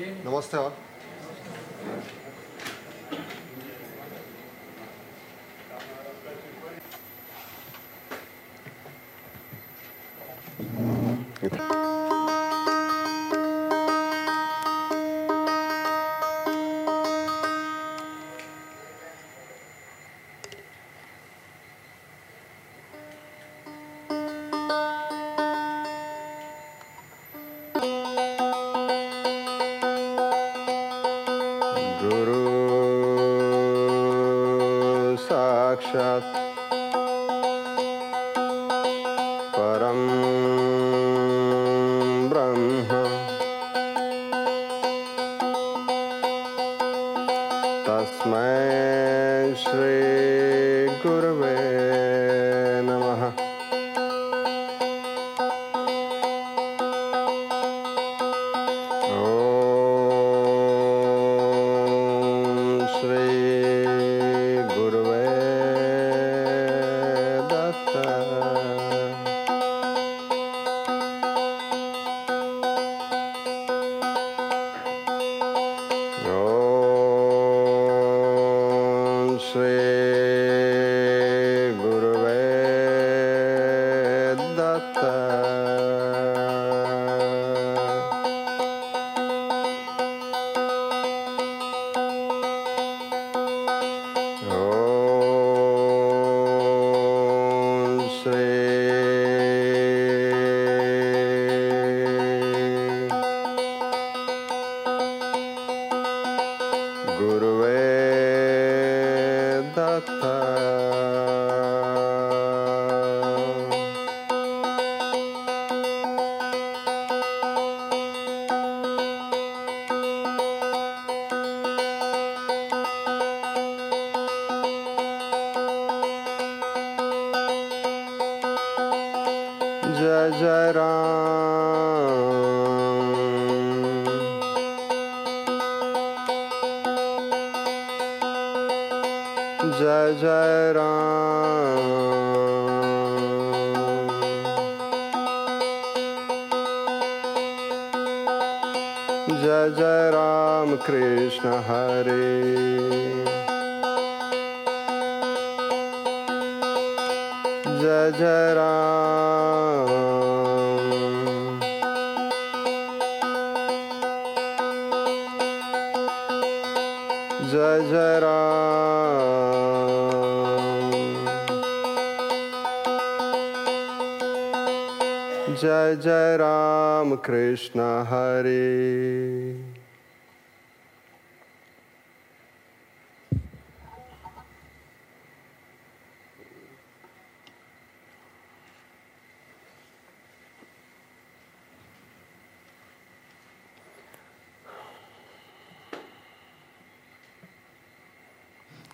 नमस्ते और?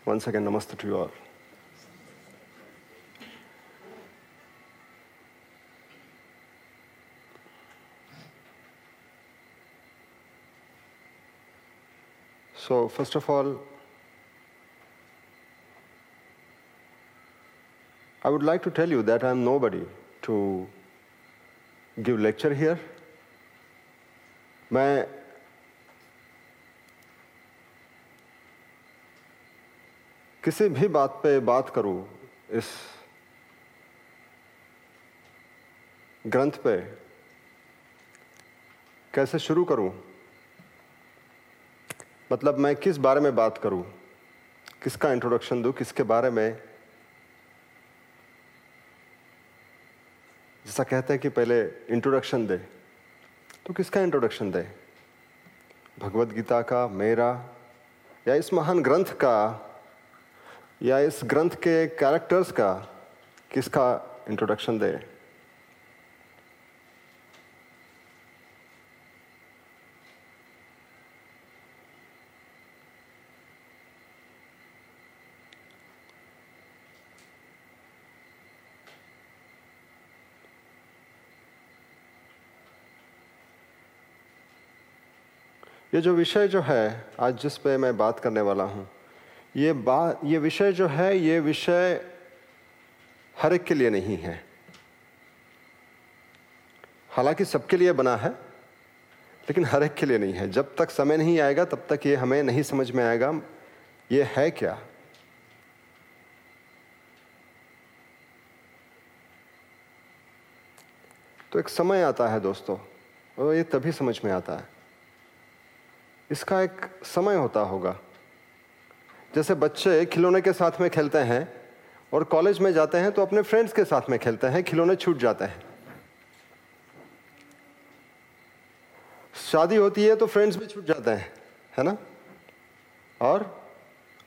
Once again, namaste to you all. So, first of all, I would like to tell you that I am nobody to give lecture here. मैं किसी भी बात पे बात करूँ, इस ग्रंथ पे, कैसे शुरू करूँ? मतलब मैं किस बारे में बात करूँ? किसका इंट्रोडक्शन दूँ? किसके बारे में? जैसा कहते हैं कि पहले इंट्रोडक्शन दे तो किसका इंट्रोडक्शन दे? भगवत गीता का, मेरा, या इस महान ग्रंथ का या इस ग्रंथ के कैरेक्टर्स का किसका इंट्रोडक्शन दे? ये जो विषय जो है, आज जिस पे मैं बात करने वाला हूँ ये बात ये विषय जो है, ये विषय हर एक के लिए नहीं है। हालाँकि सबके लिए बना है, लेकिन हर एक के लिए नहीं है। जब तक समय नहीं आएगा, तब तक ये हमें नहीं समझ में आएगा, ये है क्या? तो एक समय आता है दोस्तों, और ये तभी समझ में आता है। इसका एक समय होता होगा। जैसे बच्चे खिलौने के साथ में खेलते हैं और कॉलेज में जाते हैं तो अपने फ्रेंड्स के साथ में खेलते हैं, खिलौने छूट जाते हैं। शादी होती है तो फ्रेंड्स भी छूट जाते हैं, है ना? और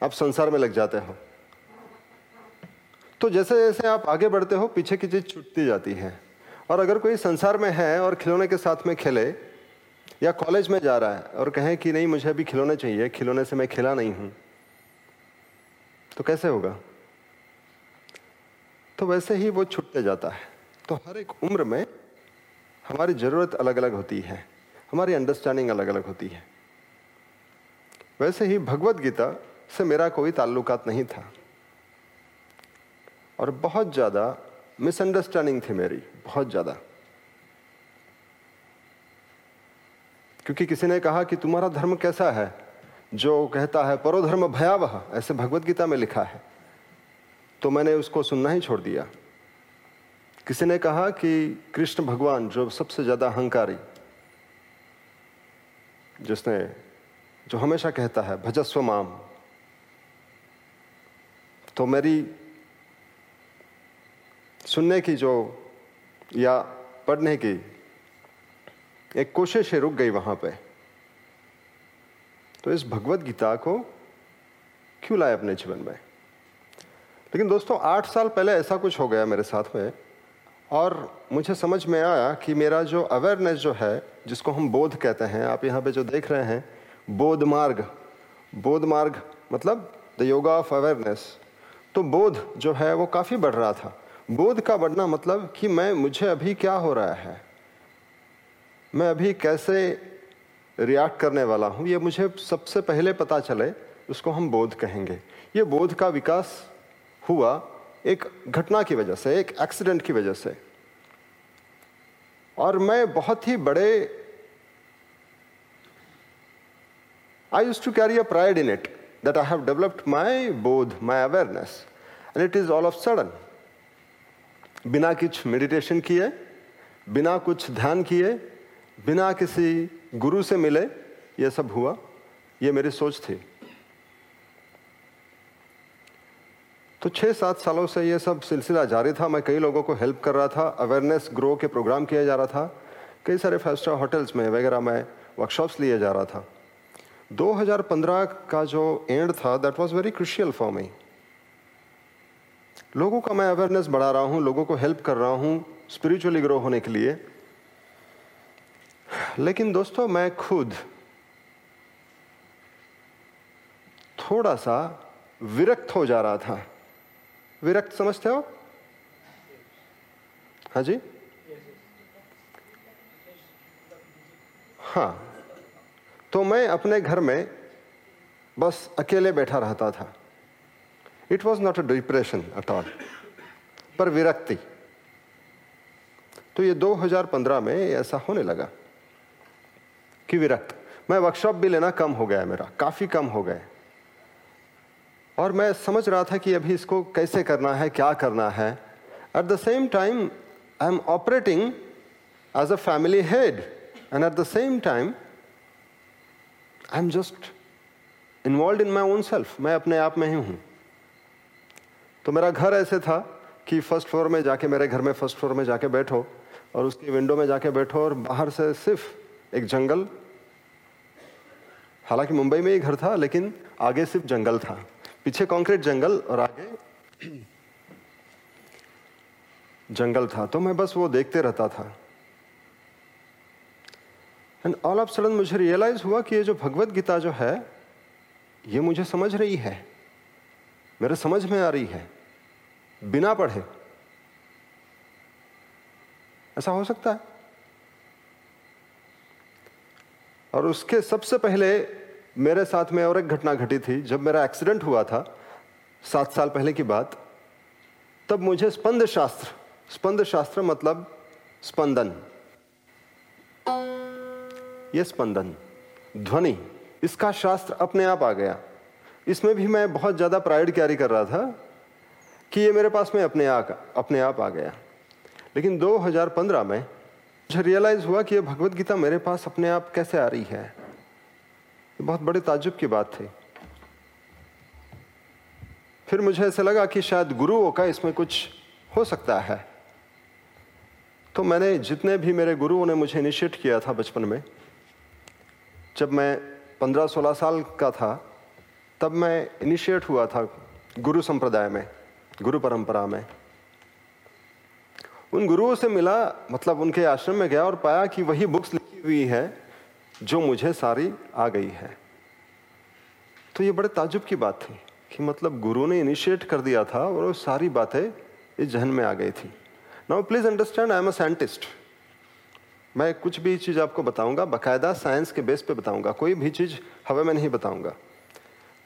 आप संसार में लग जाते हो। तो जैसे जैसे आप आगे बढ़ते हो, पीछे की चीज़ छूटती जाती है। और अगर कोई संसार में है और खिलौने के साथ में खेले, या कॉलेज में जा रहा है और कहें कि नहीं, मुझे अभी खिलौने चाहिए, खिलौने से मैं खिला नहीं हूँ तो कैसे होगा? तो वैसे ही वो छुटते जाता है। तो हर एक उम्र में हमारी ज़रूरत अलग अलग होती है। हमारी अंडरस्टैंडिंग अलग अलग होती है। वैसे ही भगवत गीता से मेरा कोई ताल्लुकात नहीं था। और बहुत ज़्यादा मिसअंडरस्टैंडिंग थी मेरी, बहुत ज़्यादा। क्योंकि किसी ने कहा कि तुम्हारा धर्म कैसा है? जो कहता है, परोधर्म भयावह ऐसे भगवत गीता में लिखा है। तो मैंने उसको सुनना ही छोड़ दिया। किसी ने कहा कि कृष्ण भगवान जो सबसे ज़्यादा अहंकारी, जिसने, जो हमेशा कहता है, भजस्व माम तो मेरी सुनने की जो, या पढ़ने की एक कोशिश रुक गई वहाँ पे। तो इस भगवत गीता को क्यों लाए अपने जीवन में? लेकिन दोस्तों, आठ साल पहले ऐसा कुछ हो गया मेरे साथ में, और मुझे समझ में आया कि मेरा जो अवेयरनेस जो है, जिसको हम बोध कहते हैं, आप यहाँ पे जो देख रहे हैं, बोध मार्ग बोध मार्ग मतलब द योगा ऑफ़ अवेयरनेस तो बोध जो है, वो काफ़ी बढ़ रहा था। बोध का बढ़ना मतलब कि मैं, मुझे अभी क्या हो रहा है? मैं अभी कैसे रिएक्ट करने वाला हूँ, ये मुझे सबसे पहले पता चले, उसको हम बोध कहेंगे। ये बोध का विकास हुआ एक घटना की वजह से, एक एक्सीडेंट की वजह से। और मैं बहुत ही बड़े I use to carry a pride in it that I have developed my बोध my awareness and it is all of sudden बिना कुछ मेडिटेशन किए, बिना कुछ ध्यान किए, बिना किसी गुरु से मिले, ये सब हुआ, ये मेरी सोच थी। तो छः सात सालों से ये सब सिलसिला जारी था, मैं कई लोगों को हेल्प कर रहा था अवेयरनेस ग्रो के प्रोग्राम किया जा रहा था, कई सारे फाइव स्टार होटल्स में वगैरह मैं वर्कशॉप्स लिए जा रहा था। 2015 का जो एंड था that was very crucial for me लोगों का मैं अवेयरनेस बढ़ा रहा हूँ, लोगों को हेल्प कर रहा हूँ स्पिरिचुअली ग्रो होने के लिए। लेकिन दोस्तों, मैं खुद थोड़ा सा विरक्त हो जा रहा था। विरक्त समझते हो? हाँ जी? हाँ। तो मैं अपने घर में बस अकेले बैठा रहता था। It was not a depression at all पर विरक्ति। तो ये 2015 में ऐसा होने लगा। कि विरक्त? मैं वर्कशॉप भी लेना कम हो गया मेरा, काफ़ी कम हो गए और मैं समझ रहा था कि अभी इसको कैसे करना है, क्या करना है। At the same time I am operating as a family head and at the same time I am just involve in my own self मैं अपने आप में ही हूँ। तो मेरा घर ऐसे था कि फ़र्स्ट फ्लोर में जाके, मेरे घर में फ़र्स्ट फ्लोर में जाके बैठो, और उसकी विंडो में जाके बैठो, और बाहर से सिर्फ़ एक जंगल। हालाँकि मुंबई में ही घर था, लेकिन आगे सिर्फ़ जंगल था। पीछे कंक्रीट जंगल और आगे जंगल था। तो मैं बस वो देखते रहता था। एंड ऑल ऑफ़ सडन मुझे रियलाइज़ हुआ कि ये जो भगवत गीता जो है, ये मुझे समझ रही है। मेरे समझ में आ रही है। बिना पढ़े। ऐसा हो सकता है? और उसके सबसे पहले मेरे साथ में और एक घटना घटी थी। जब मेरा एक्सीडेंट हुआ था, सात साल पहले की बात, तब मुझे स्पंद शास्त्र स्पंद शास्त्र मतलब स्पंदन। ये स्पंदन, ध्वनि, इसका शास्त्र अपने आप आ गया। इसमें भी मैं बहुत ज़्यादा प्राइड कैरी कर रहा था कि ये मेरे पास में अपने आ अपने आप आ गया। लेकिन 2015 में मुझे रियलाइज़ हुआ कि ये भगवत गीता मेरे पास अपने आप कैसे आ रही है? ये बहुत बड़े ताजुब की बात थी। फिर मुझे ऐसा लगा कि शायद गुरुओं का इसमें कुछ हो सकता है। तो मैंने जितने भी मेरे गुरुओं ने मुझे इनिशिएट किया था बचपन में, जब मैं पंद्रह सोलह साल का था, तब मैं इनिशिएट हुआ था गुरु संप्रदाय में, गुरु परंपरा में। उन गुरुओं से मिला मतलब उनके आश्रम में गया और पाया कि वही बुक्स लिखी हुई है जो मुझे सारी आ गई है। तो ये बड़े ताजुब की बात थी कि मतलब गुरु ने इनिशिएट कर दिया था और वो सारी बातें इस जहन में आ गई थी। Now please understand I am a scientist मैं कुछ भी चीज़ आपको बताऊँगा, बाकायदा साइंस के बेस पे बताऊँगा, कोई भी चीज़ हवा में नहीं बताऊँगा।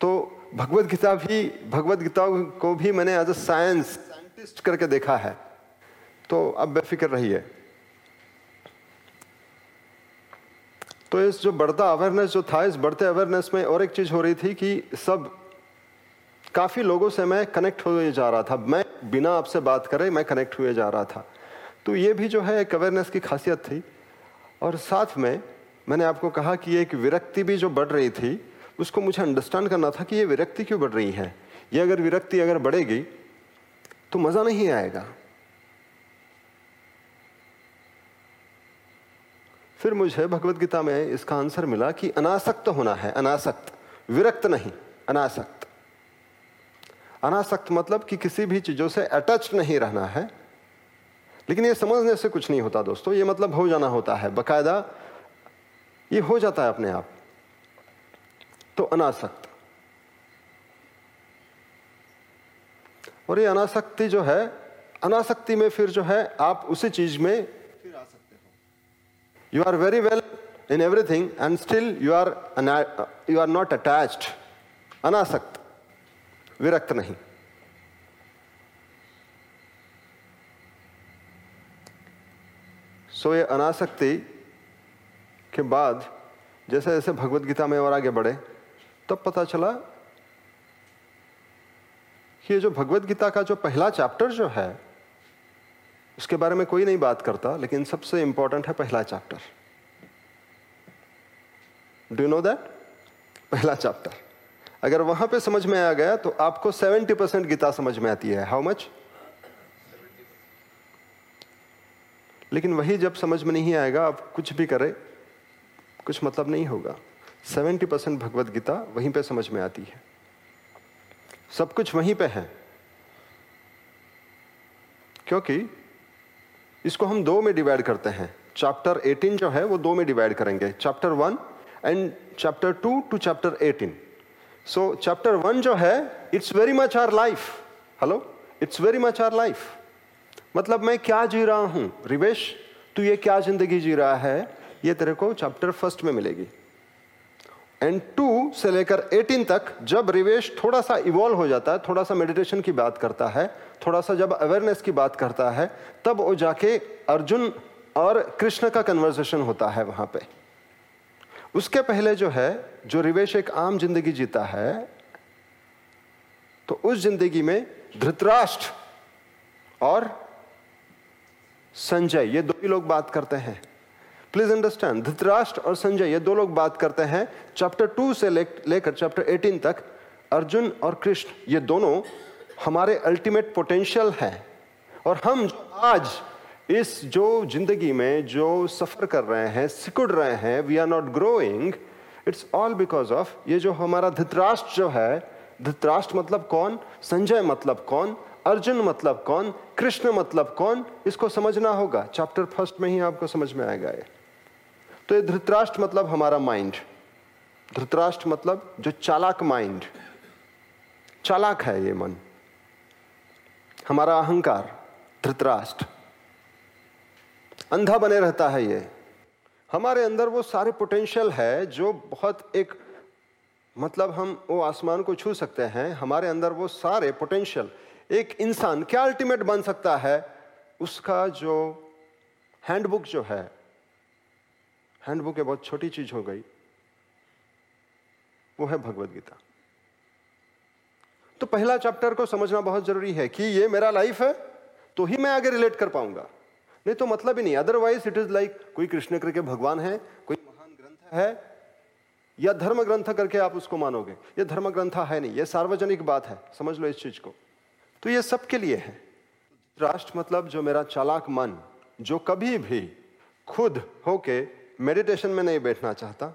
तो भगवत गीता भी भगवत गीता को भी मैंने एज अ साइंस साइंटिस्ट करके देखा है। तो अब बेफिक्र रहिए। तो इस जो बढ़ता अवेयरनेस जो था, इस बढ़ते अवेयरनेस में और एक चीज़ हो रही थी कि सब, काफ़ी लोगों से मैं कनेक्ट हुए जा रहा था। मैं बिना आपसे बात करे मैं कनेक्ट हुए जा रहा था। तो ये भी जो है एक अवेयरनेस की खासियत थी। और साथ में मैंने आपको कहा कि एक विरक्ति भी जो बढ़ रही थी, उसको मुझे अंडरस्टैंड करना था कि ये विरक्ति क्यों बढ़ रही है। ये अगर विरक्ति अगर बढ़ेगी तो मज़ा नहीं आएगा। फिर मुझे भगवत गीता में इसका आंसर मिला कि अनासक्त होना है, अनासक्त, विरक्त नहीं, अनासक्त। अनासक्त मतलब कि किसी भी चीज़ों से अटैच नहीं रहना है। लेकिन ये समझने से कुछ नहीं होता दोस्तों, ये मतलब हो जाना होता है, बकायदा ये हो जाता है अपने आप। तो अनासक्त। और ये अनासक्ति जो है, अनासक्ति में फिर जो है आप उसी चीज़ में हो you are very well in everything and still you are you are not attached अनासक्त विरक्त नहीं सो ये अनासक्ति के बाद जैसे जैसे भगवत गीता में और आगे बढ़े तब पता चला कि ये जो भगवत गीता का जो पहला चैप्टर जो है उसके बारे में कोई नहीं बात करता, लेकिन सबसे इंपॉर्टेंट है पहला चैप्टर डू नो दैट पहला चैप्टर अगर वहाँ पे समझ में आ गया तो आपको 70 परसेंट गीता समझ में आती है. हाउ मच लेकिन वही जब समझ में नहीं आएगा, आप कुछ भी करें, कुछ मतलब नहीं होगा. 70 परसेंट भगवत गीता वहीं पे समझ में आती है. सब कुछ वहीं पे है. क्योंकि इसको हम दो में डिवाइड करते हैं। चैप्टर 18 जो है, वो दो में डिवाइड करेंगे। Chapter one and chapter two two chapter 18 so chapter one जो है it's very much our life hello it's very much our life मतलब मैं क्या जी रहा हूँ? रिवेश, तू ये क्या ज़िंदगी जी रहा है? ये तेरे को चैप्टर फ़र्स्ट में मिलेगी। एंड टू से लेकर एटीन तक जब रिवेश थोड़ा सा इवॉल्व हो जाता है, थोड़ा सा मेडिटेशन की बात करता है, थोड़ा सा जब अवेयरनेस की बात करता है, तब वो जाके अर्जुन और कृष्ण का कन्वर्सेशन होता है वहाँ पे। उसके पहले जो है, जो रिवेश एक आम ज़िंदगी जीता है तो उस ज़िंदगी में धृतराष्ट्र और संजय, ये दो ही लोग बात करते हैं। प्लीज़ अंडरस्टैंड धृतराष्ट्र और संजय ये दो लोग बात करते हैं चैप्टर टू से लेकर चैप्टर एटीन तक अर्जुन और कृष्ण ये दोनों हमारे अल्टीमेट पोटेंशियल हैं। और हम आज इस जो ज़िंदगी में जो सफ़र कर रहे हैं, सिकुड़ रहे हैं we are not growing it's all because of ये जो हमारा धृतराष्ट्र जो है धृतराष्ट्र मतलब कौन संजय मतलब कौन अर्जुन मतलब कौन कृष्ण मतलब कौन, इसको समझना होगा। चैप्टर फ़र्स्ट में ही आपको समझ में आएगा ये। तो ये धृतराष्ट्र मतलब हमारा माइंड धृतराष्ट्र मतलब जो चालाक माइंड चालाक है ये मन. हमारा अहंकार, धृतराष्ट्र. अंधा बने रहता है ये. हमारे अंदर वो सारे पोटेंशियल है जो बहुत एक मतलब हम वो आसमान को छू सकते हैं, हमारे अंदर वो सारे पोटेंशियल एक इंसान क्या अल्टीमेट बन सकता है? उसका जो हैंडबुक जो है हैंडबुक बहुत छोटी चीज़ हो गई। वो है भगवत गीता। तो पहला चैप्टर को समझना बहुत ज़रूरी है कि ये मेरा लाइफ है तो ही मैं आगे रिलेट कर पाऊँगा। नहीं तो मतलब ही नहीं अदरवाइज़ इट इज़ लाइक कोई कृष्ण करके भगवान है, कोई महान ग्रंथ है, या धर्म ग्रंथ करके आप उसको मानोगे। ये धर्म ग्रंथ है नहीं, ये सार्वजनिक बात है, समझ लो इस चीज़ को। तो ये सबके लिए है। राष्ट्र मतलब जो मेरा चालाक मन, जो कभी भी खुद होके मेडिटेशन में नहीं बैठना चाहता,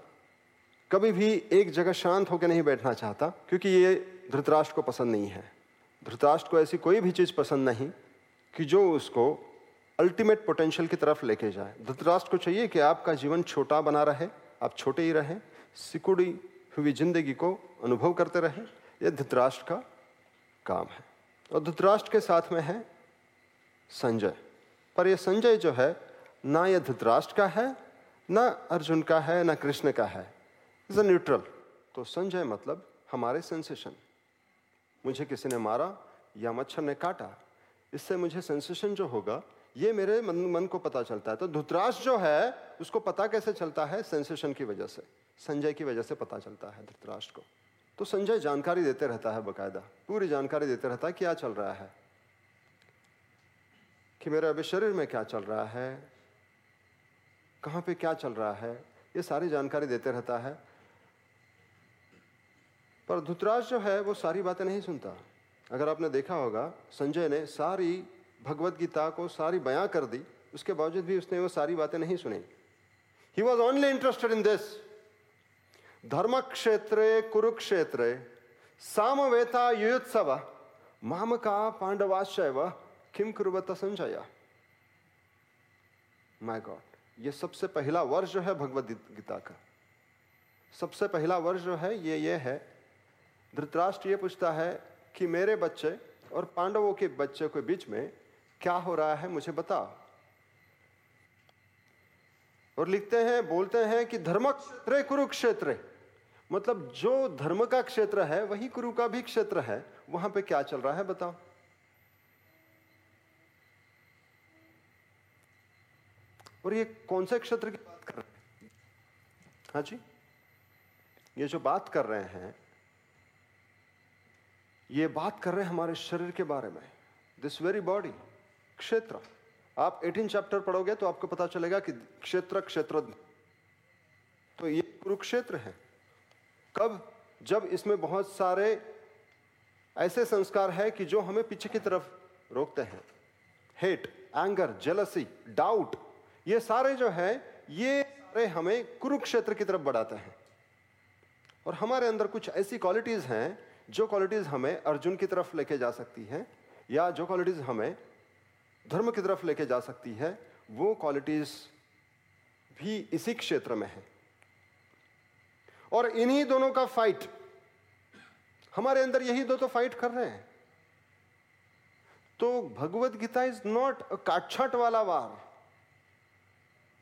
कभी भी एक जगह शांत होकर नहीं बैठना चाहता, क्योंकि ये धृतराष्ट्र को पसंद नहीं है। धृतराष्ट्र को ऐसी कोई भी चीज़ पसंद नहीं कि जो उसको अल्टीमेट पोटेंशियल की तरफ़ लेके जाए। धृतराष्ट्र को चाहिए कि आपका जीवन छोटा बना रहे, आप छोटे ही रहें, सिकुड़ी हुई ज़िंदगी को अनुभव करते रहें, यह धृतराष्ट्र का काम है। और धृतराष्ट्र के साथ में है संजय। पर यह संजय जो है, ना यह धृतराष्ट्र का है ना अर्जुन का है, ना कृष्ण का है। इज़ अ न्यूट्रल तो संजय मतलब हमारे सेंसेशन मुझे किसी ने मारा, या मच्छर ने काटा। इससे मुझे सेंसेशन जो होगा, ये मेरे मन मन को पता चलता है। तो धुतराष्ट्र जो है, उसको पता कैसे चलता है? सेंसेशन की वजह से। संजय की वजह से पता चलता है धृतराष्ट्र को। तो संजय जानकारी देते रहता है बकायदा। पूरी जानकारी देते रहता है क्या चल रहा है। कि मेरे अभी शरीर में क्या चल रहा है? कहाँ पे क्या चल रहा है? ये सारी जानकारी देते रहता है। पर धुतराज जो है, वो सारी बातें नहीं सुनता। अगर आपने देखा होगा, संजय ने सारी भगवत गीता को सारी बयां कर दी, उसके बावजूद भी उसने वो सारी बातें नहीं सुनी। He was only interested in this धर्म क्षेत्र कुरुक्षेत्र, सामवेता युत्सव माम का पांडवाश्चय किम कुरुवत संजय। माय गॉड ये सबसे पहला वर्ष जो है भगवत गीता का। सबसे पहला वर्ष जो है ये ये है। धृतराष्ट्र ये पूछता है कि मेरे बच्चे और पांडवों के बच्चे के बीच में क्या हो रहा है, मुझे बताओ। और लिखते हैं, बोलते हैं कि धर्म क्षेत्र कुरुक्षेत्र मतलब जो धर्म का क्षेत्र है, वही कुरु का भी क्षेत्र है। वहाँ पे क्या चल रहा है, बताओ। और ये कौन से क्षेत्र की बात कर रहे हैं? हाँ जी? ये जो बात कर रहे हैं, ये बात कर रहे हैं हमारे शरीर के बारे में। दिस वेरी बॉडी क्षेत्र। आप 18 चैप्टर पढ़ोगे तो आपको पता चलेगा कि क्षेत्र क्षेत्र। तो ये कुरुक्षेत्र है। कब? जब इसमें बहुत सारे ऐसे संस्कार है कि जो हमें पीछे की तरफ़ रोकते हैं। हेट एंगर जेलसी डाउट ये सारे जो है, ये सारे हमें कुरुक्षेत्र की तरफ़ बढ़ाते हैं। और हमारे अंदर कुछ ऐसी क्वालिटीज हैं, जो क्वालिटीज हमें अर्जुन की तरफ़ लेके जा सकती हैं, या जो क्वालिटीज हमें धर्म की तरफ़ लेके जा सकती है, वो क्वालिटीज भी इसी क्षेत्र में है। और इन्हीं दोनों का फाइट हमारे अंदर यही दो तो फाइट कर रहे हैं। तो Bhagavad Gita is not a काटछाट वाला वार।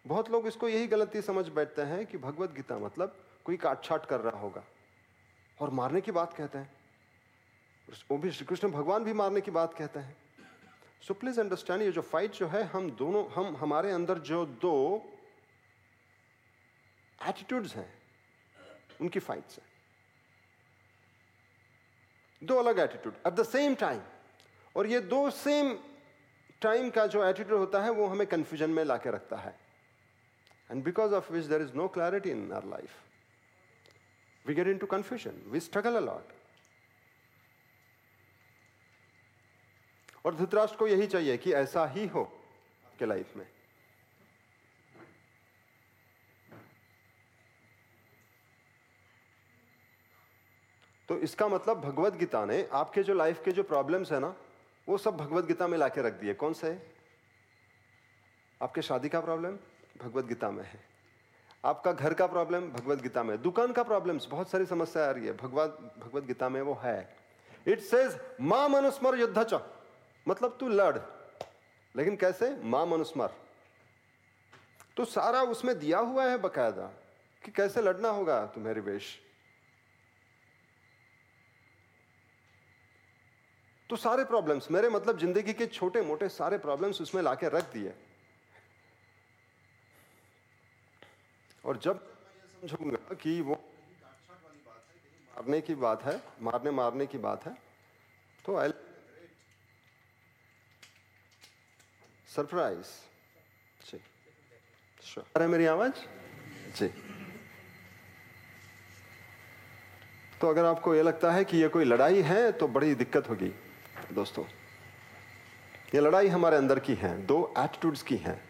बहुत लोग इसको यही गलती समझ बैठते हैं कि भगवत गीता मतलब कोई काट छाट कर रहा होगा और मारने की बात कहते हैं। वो भी श्री कृष्ण भगवान भी मारने की बात कहते हैं। सो प्लीज़ अंडरस्टैंड ये जो फाइट जो है, हम दोनों हम हमारे अंदर जो दो एटीट्यूड्स हैं, उनकी फाइट्स हैं। दो अलग attitude at the same time और ये दो सेम टाइम का जो एटीट्यूड होता है, वो हमें कंफ्यूजन में लाके रखता है। And because of which there is no clarity in our life we get into confusion we struggle a lot और धृतराष्ट्र को यही चाहिए कि ऐसा ही हो आपके लाइफ में। तो इसका मतलब भगवत गीता ने आपके जो लाइफ के जो प्रॉब्लम्स है ना, वो सब भगवत गीता में लाके रख दिए। कौन से? है आपके शादी का प्रॉब्लम भगवत गीता में है। आपका घर का प्रॉब्लम भगवत गीता में। दुकान का प्रॉब्लम्स बहुत सारी समस्या आ रही है। भगवत भगवत गीता में वो है। इट सेज माँ मनुस्मर युद्ध मतलब तू लड़। लेकिन कैसे? माँ मनुस्मर। तो सारा उसमें दिया हुआ है बकायदा कि कैसे लड़ना होगा तुम्हें वेश तो सारे प्रॉब्लम्स मेरे मतलब ज़िंदगी के छोटे मोटे सारे प्रॉब्लम्स उसमें लाके रख दिए। और जब मैं समझूँगा कि वो मारने की बात है, मारने मारने की बात है तो आई सरप्राइज़ जी। श्योर मेरी आवाज़? जी। तो अगर आपको ये लगता है कि ये कोई लड़ाई है तो बड़ी दिक्कत होगी, दोस्तों। ये लड़ाई हमारे अंदर की है, दो एटीट्यूड्स की है।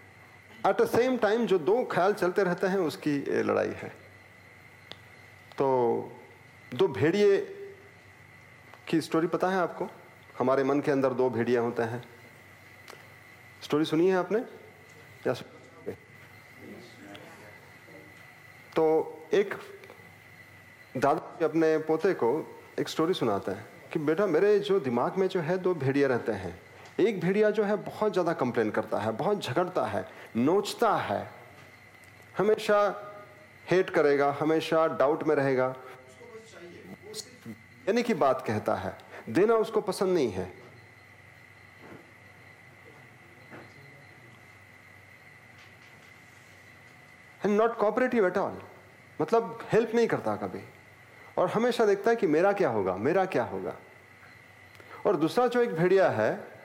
एट द सेम टाइम जो दो ख्याल चलते रहते हैं, उसकी लड़ाई है। तो दो भेड़िए की स्टोरी पता है आपको? हमारे मन के अंदर दो भेड़िया होते हैं। स्टोरी सुनी है आपने? या तो एक दादा अपने पोते को एक स्टोरी सुनाते हैं कि, बेटा, मेरे जो दिमाग में जो है, दो भेड़िया रहते हैं। एक भेड़िया जो है बहुत ज़्यादा कंप्लेन करता है, बहुत झगड़ता है, नोचता है। हमेशा हेट करेगा, हमेशा डाउट में रहेगा। यानी कि बात कहता है, देना उसको पसंद नहीं है। नॉट कॉपरेटिव एट ऑल मतलब हेल्प नहीं करता कभी। और हमेशा देखता है कि मेरा क्या होगा, मेरा क्या होगा। और दूसरा जो एक भेड़िया है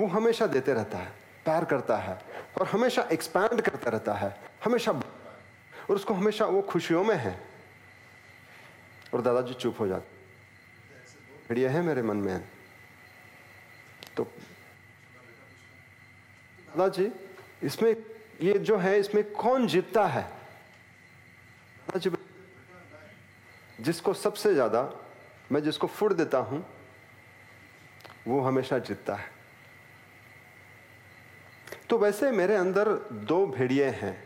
वो हमेशा देते रहता है, प्यार करता है और हमेशा एक्सपैंड करता रहता है, हमेशा और उसको हमेशा वो खुशियों में है। और दादाजी चुप हो जाते भेड़िया है मेरे मन में। तो दादाजी, इसमें ये जो है, इसमें कौन जीतता है? दादाजी, जिसको सबसे ज़्यादा, मैं जिसको फुड़ देता हूँ, वो हमेशा जीतता है। तो वैसे मेरे अंदर दो भेड़िए हैं।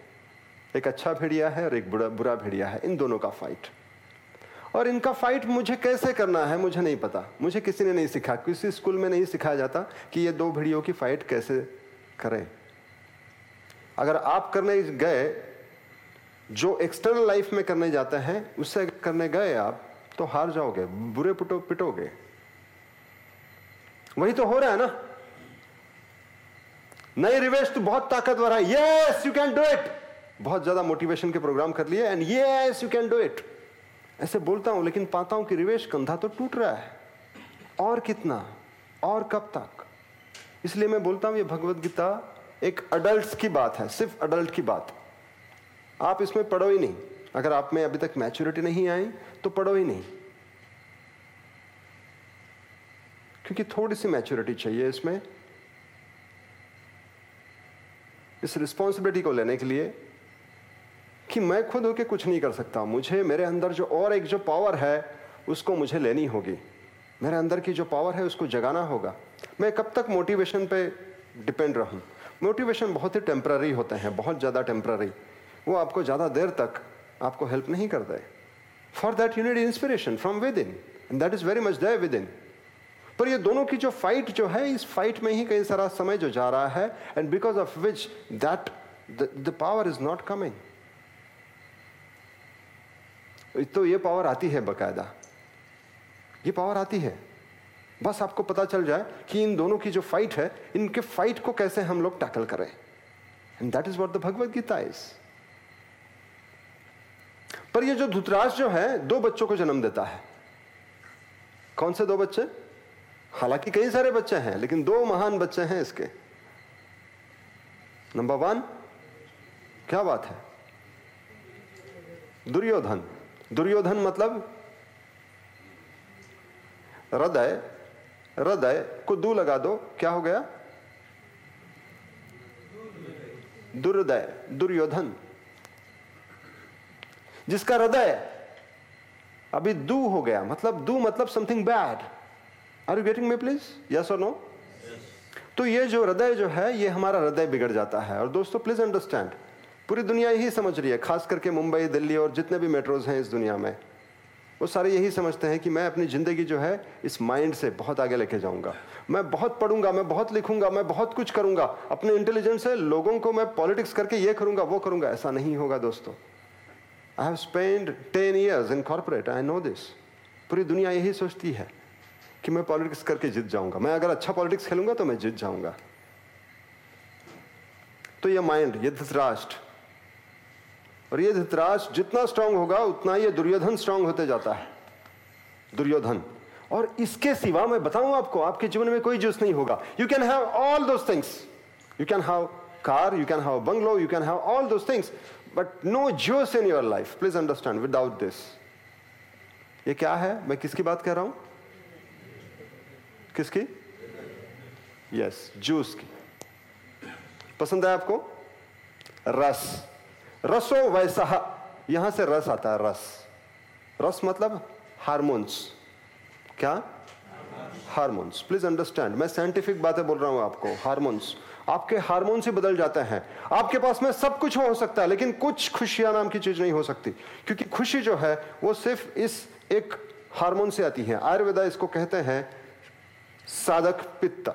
एक अच्छा भेड़िया है और एक बुरा बुरा भेड़िया है। इन दोनों का फाइट और इनका फाइट मुझे कैसे करना है, मुझे नहीं पता। मुझे किसी ने नहीं सिखा। किसी स्कूल में नहीं सिखाया जाता कि ये दो भेड़ियों की फाइट कैसे करें। अगर आप करने गए, जो एक्सटर्नल लाइफ में करने जाते हैं, उससे करने गए आप तो हार जाओगे, बुरे पिटो, पिटोगे। वही तो हो रहा है ना। नई रिवेश तो बहुत ताकतवर है। Yes you can do it बहुत ज़्यादा मोटिवेशन के प्रोग्राम कर लिए and yes you can do it ऐसे बोलता हूँ, लेकिन पाता हूँ कि रिवेश कंधा तो टूट रहा है। और कितना? और कब तक? इसलिए मैं बोलता हूँ, ये भगवत गीता एक अडल्ट की बात है, सिर्फ़ अडल्ट की बात। आप इसमें पढ़ो ही नहीं। अगर आप में अभी तक मैच्योरिटी नहीं आई तो पढ़ो ही नहीं। क्योंकि थोड़ी सी मैच्योरिटी चाहिए इसमें। इस रिस्पॉन्सिबिलिटी को लेने के लिए कि मैं खुद होकर कुछ नहीं कर सकता। मुझे, मेरे अंदर जो और एक जो पावर है, उसको मुझे लेनी होगी। मेरे अंदर की जो पावर है, उसको जगाना होगा। मैं कब तक मोटिवेशन पे डिपेंड रहूँ? मोटिवेशन बहुत ही टेम्प्ररी होते हैं, बहुत ज़्यादा टेम्प्ररी वो आपको ज़्यादा देर तक आपको हेल्प नहीं करते। For that you need inspiration from within and that is very much there within पर ये दोनों की जो फाइट जो है, इस फाइट में ही कई सारा समय जो जा रहा है and because of which that the power is not coming तो ये पावर आती है बकायदा। ये पावर आती है। बस आपको पता चल जाए कि इन दोनों की जो फाइट है, इनके फाइट को कैसे हम लोग टैकल करें। And that is what the Bhagavad Gita is पर ये जो धुतराज जो है, दो बच्चों को जन्म देता है। कौन से दो बच्चे? हालाँकि कई सारे बच्चे हैं, लेकिन दो महान बच्चे हैं इसके। नंबर वन क्या बात है? दुर्योधन। दुर्योधन मतलब हृदय। हृदय को दू लगा दो। क्या हो गया? दुर्दय। दुर्योधन। जिसका हृदय अभी दू हो गया मतलब दू मतलब something bad are you getting me please yes और नो तो ये जो हृदय जो है, ये हमारा हृदय बिगड़ जाता है। और दोस्तों प्लीज़ अंडरस्टैंड पूरी दुनिया यही समझ रही है, खास करके मुंबई, दिल्ली और जितने भी मेट्रोज हैं इस दुनिया में। वो सारे यही समझते हैं कि मैं अपनी ज़िंदगी जो है, इस माइंड से बहुत आगे लेके जाऊँगा। मैं बहुत पढ़ूँगा, मैं बहुत लिखूँगा, मैं बहुत कुछ करूँगा। अपने इंटेलिजेंस से, लोगों को मैं पॉलिटिक्स करके ये करूँगा, वो करूँगा। ऐसा नहीं होगा दोस्तों। I have spend ten years in corporate I know this पूरी दुनिया यही सोचती है। कि मैं पॉलिटिक्स करके जीत जाऊँगा। मैं अगर अच्छा पॉलिटिक्स खेलूँगा तो मैं जीत जाऊँगा। तो ये माइंड ये धृतराष्ट्र। और ये धृतराज जितना स्ट्रांग होगा, उतना ये दुर्योधन स्ट्रांग होते जाता है। दुर्योधन। और इसके सिवा मैं बताऊँ आपको, आपके जीवन में कोई जूस नहीं होगा। You can have all those things you can have car you can have bungalow you can have all those things but no juice in your life please understand without this ये क्या है? मैं किसकी बात कर रहा हूँ? किसकी? यस जूस की। पसंद है आपको? रस। रसो वैसा। यहाँ से रस आता है, रस। रस मतलब हार्मोन्स। क्या? हार्मोन्स। प्लीज़ अंडरस्टैंड मैं साइंटिफिक बातें बोल रहा हूँ आपको। हार्मोन्स। आपके हार्मोन्स ही बदल जाते हैं। आपके पास में सब कुछ हो सकता है, लेकिन कुछ खुशियाँ नाम की चीज़ नहीं हो सकती। क्योंकि खुशी जो है, वो सिर्फ़ इस एक हार्मोन से आती है। आयुर्वेदा इसको कहते हैं साधक पित्त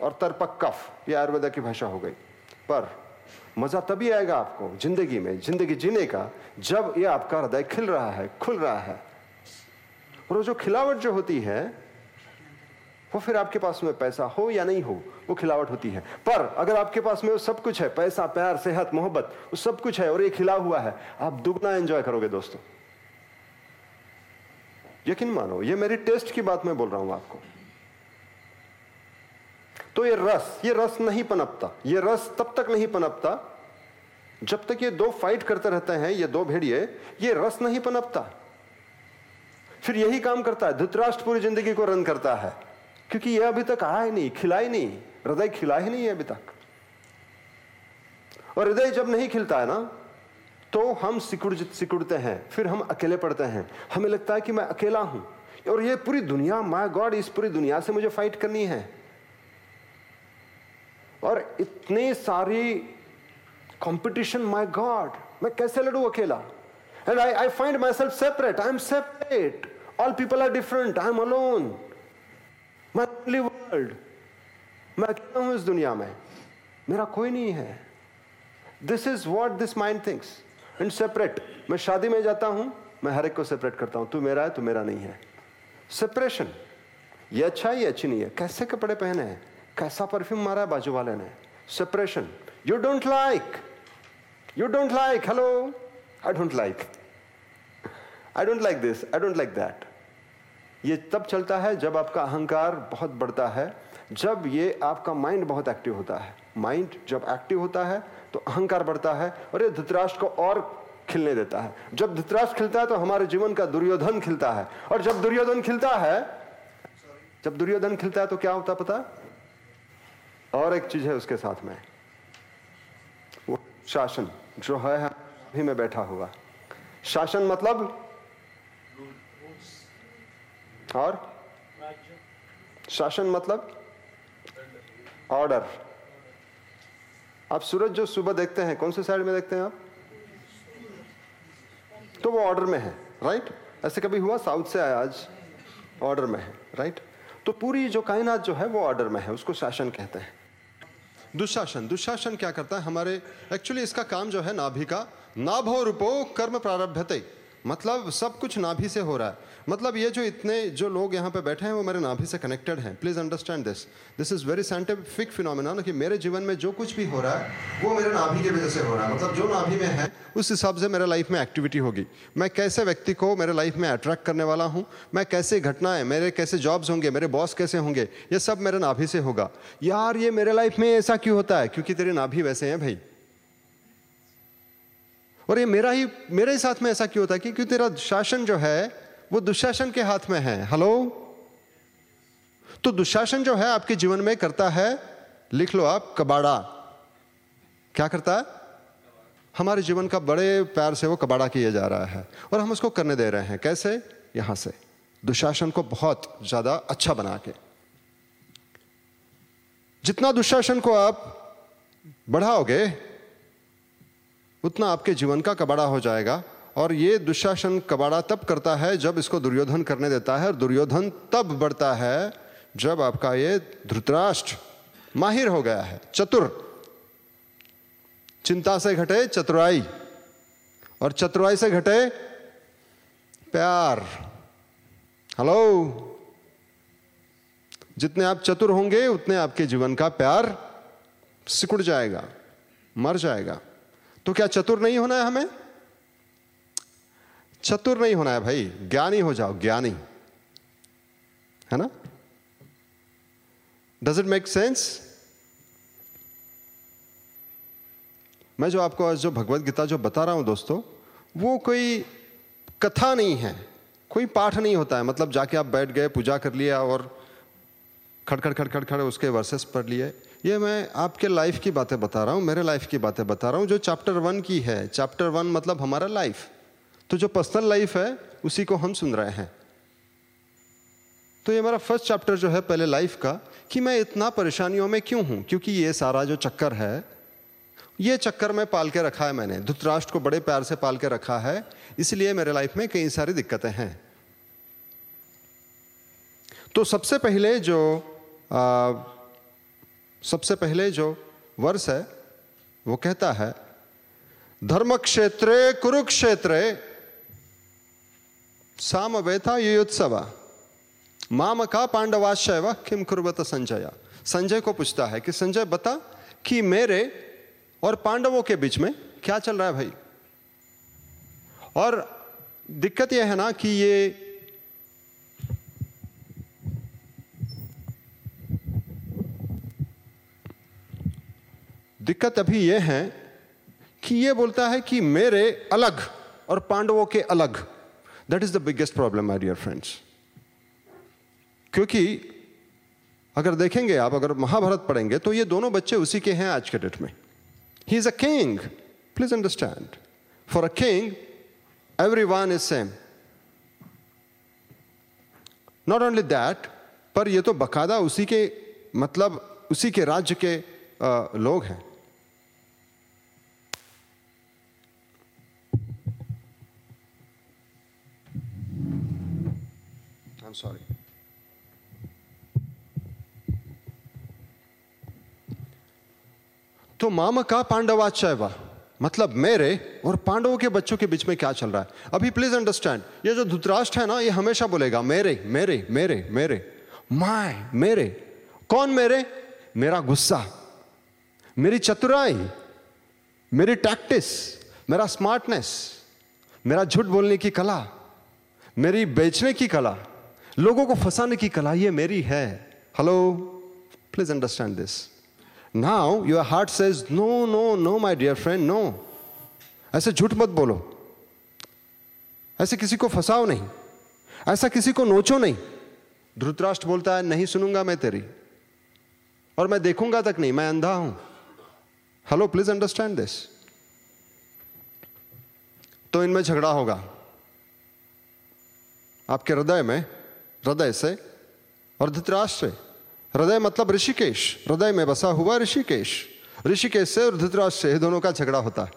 और तर्पक कफ, ये आयुर्वेदा की भाषा हो गई। पर मज़ा तभी आएगा आपको ज़िंदगी में, ज़िंदगी जीने का, जब ये आपका हृदय खिल रहा है, खुल रहा है। और जो खिलावट जो होती है, वो फिर आपके पास में पैसा हो या नहीं हो, वो खिलावट होती है। पर अगर आपके पास में वो सब कुछ है, पैसा, प्यार, सेहत, मोहब्बत, वो सब कुछ है और ये खिला हुआ है, आप दुगना एंजॉय करोगे दोस्तों। यकीन मानो, ये मेरी टेस्ट की बात मैं बोल रहा हूँ आपको। तो ये रस ये रस नहीं पनपता, ये रस तब तक नहीं पनपता जब तक ये दो फाइट करते रहते हैं, ये दो भेड़िए, ये रस नहीं पनपता। फिर यही काम करता है, धुतराष्ट्र पूरी ज़िंदगी को रन करता है। क्योंकि यह अभी तक आया ही नहीं, खिला ही नहीं, हृदय खिला ही नहीं है अभी तक। और हृदय जब नहीं खिलता है ना तो हम सिकुड़ सिकुड़ते हैं, फिर हम अकेले पड़ते हैं। हमें लगता है कि मैं अकेला हूँ। और ये पूरी दुनिया माय गॉड इस पूरी दुनिया से मुझे फाइट करनी है। और इतनी सारी कंपटीशन माय गॉड मैं कैसे लड़ू अकेला? And I I find my self separate I am separate all people are different I am alone my world मैं अकेला हूँ इस दुनिया में। मेरा कोई नहीं है। This is what this mind things and separate मैं शादी में जाता हूँ, मैं हर एक को सेपरेट करता हूँ। तू मेरा है, तू मेरा नहीं है। सेपरेशन ये अच्छा है, ये अच्छी नहीं है। कैसे कपड़े पहने हैं? कैसा परफ्यूम मारा है बाजू वाले ने? Separation you don't like you don't like hello I don't like I don't like this I don't like that ये तब चलता है जब आपका अहंकार बहुत बढ़ता है, जब ये आपका माइंड बहुत एक्टिव होता है। माइंड जब एक्टिव होता है तो अहंकार बढ़ता है और ये धृतराष्ट्र को और खिलने देता है। जब धृतराष्ट्र खिलता है तो हमारे जीवन का दुर्योधन खिलता है। और जब दुर्योधन खिलता है जब दुर्योधन खिलता है तो क्या होता पता? और एक चीज़ है उसके साथ में। वो शासन जो है अभी में बैठा हुआ। शासन मतलब? और? शासन मतलब? ऑर्डर आप सूरज जो सुबह देखते हैं, कौन से साइड में देखते हैं आप? तो वो ऑर्डर में है राइट ऐसे कभी हुआ? साउथ से आया आज ऑर्डर में है राइट तो पूरी जो कायनात जो है, वो ऑर्डर में है, उसको शासन कहते हैं। दुशासन दुशासन क्या करता है? हमारे एक्चुअली इसका काम जो है नाभि का, नाभो रूपो कर्म प्रारब्धते। मतलब सब कुछ नाभि से हो रहा है। मतलब ये जो इतने जो लोग यहाँ पे बैठे हैं, वो मेरे नाभि से कनेक्टेड हैं। Please understand this this is very scientific phenomena कि मेरे जीवन में जो कुछ भी हो रहा है, वो मेरे नाभि की वजह से हो रहा है। मतलब जो नाभि में है, उस हिसाब से मेरे लाइफ में एक्टिविटी होगी। मैं कैसे व्यक्ति को मेरे लाइफ में अट्रैक्ट करने वाला हूँ? मैं कैसे घटनाएँ मेरे कैसे जॉब्स होंगे? मेरे बॉस कैसे होंगे? ये सब मेरे नाभि से होगा। यार, ये मेरे लाइफ में ऐसा क्यों होता है? क्योंकि तेरे नाभि वैसे हैं भाई। और ये मेरा ही, मेरे ही साथ में ऐसा क्यों होता है क्योंकि तेरा शासन जो है, वो दुशासन के हाथ में है। हेलो तो दुशासन जो है, आपके जीवन में करता है, लिख लो आप, कबाड़ा। क्या करता है? हमारे जीवन का बड़े प्यार से वो कबाड़ा किया जा रहा है और हम उसको करने दे रहे हैं। कैसे? यहाँ से। दुशासन को बहुत ज़्यादा अच्छा बना के। जितना दुशासन को आप बढ़ाओगे उतना आपके जीवन का कबाड़ा हो जाएगा। और ये दुशासन कबाड़ा तब करता है जब इसको दुर्योधन करने देता है और दुर्योधन तब बढ़ता है जब आपका ये धृतराष्ट्र माहिर हो गया है। चतुर। चिंता से घटे चतुराई। और चतुराई से घटे प्यार। हेलो। जितने आप चतुर होंगे, उतने आपके जीवन का प्यार सिकुड़ जाएगा, मर जाएगा। तो क्या चतुर नहीं होना है हमें? चतुर नहीं होना है भाई, ज्ञानी हो जाओ, ज्ञानी। है ना? डज इट मेक सेंस मैं जो आपको आज जो भगवत गीता जो बता रहा हूँ दोस्तों, वो कोई कथा नहीं है, कोई पाठ नहीं होता है। मतलब जाके आप बैठ गए, पूजा कर लिया और खड़खड़ खड़खड़, खड़ उसके वर्सेस पढ़ लिए। ये मैं आपके लाइफ की बातें बता रहा हूँ मेरे लाइफ की बातें बता रहा हूँ जो चैप्टर वन की है। चैप्टर वन मतलब हमारा लाइफ तो जो पर्सनल लाइफ है उसी को हम सुन रहे हैं। तो ये मेरा फ़र्स्ट चैप्टर जो है पहले लाइफ का कि मैं इतना परेशानियों में क्यों हूँ? क्योंकि ये सारा जो चक्कर है ये चक्कर में पाल के रखा है मैंने। धुतराष्ट्र को बड़े प्यार से पाल के रखा है इसलिए मेरे लाइफ में कई सारी दिक्कतें हैं। तो सबसे पहले जो आ, सबसे पहले जो वर्ष है, वो कहता है धर्म क्षेत्रे कुरुक्षेत्रे साम वेथा युत्सवा माम का पांडवाशय किम कुर्बत संजय। संजय को पूछता है कि, संजय, बता कि मेरे और पांडवों के बीच में क्या चल रहा है भाई? और दिक्कत यह है ना कि ये दिक्कत अभी यह है कि यह बोलता है कि मेरे अलग और पांडवों के अलग। That is the biggest problem I dear friends क्योंकि अगर देखेंगे आप अगर महाभारत पढ़ेंगे तो ये दोनों बच्चे उसी के हैं आज के डेट में। He is a king please understand for a king everyone is same not only that पर ये तो बकायदा उसी के मतलब उसी के राज्य के आ, लोग हैं। I'm sorry. तो मामा का पांडवाचार्य मतलब मेरे और पांडवों के बच्चों के बीच में क्या चल रहा है? अभी प्लीज़ अंडरस्टैंड ये जो धुतराष्ट्र है ना, ये हमेशा बोलेगा, मेरे मेरे मेरे मेरे। माय, मेरे। कौन मेरे? मेरा गुस्सा, मेरी चतुराई, मेरी टैक्टिस मेरा स्मार्टनेस मेरा झूठ बोलने की कला, मेरी बेचने की कला। लोगों को फंसाने की कला ये मेरी है। Hello please understand this now your heart says no no no my dear friend no ऐसे झूठ मत बोलो। ऐसे किसी को फंसाओ नहीं। ऐसा किसी को नोचो नहीं। ध्रुतराष्ट्र बोलता है, नहीं सुनूँगा मैं तेरी। और मैं देखूँगा तक नहीं, मैं अंधा हूँ। हेलो प्लीज़ अंडरस्टैंड दिस तो इनमें झगड़ा होगा। आपके हृदय में हृदय से और धृतराष्ट्र हृदय मतलब ऋषिकेश। हृदय में बसा हुआ ऋषिकेश। ऋषिकेश से और धृतराष्ट्र से दोनों का झगड़ा होता है।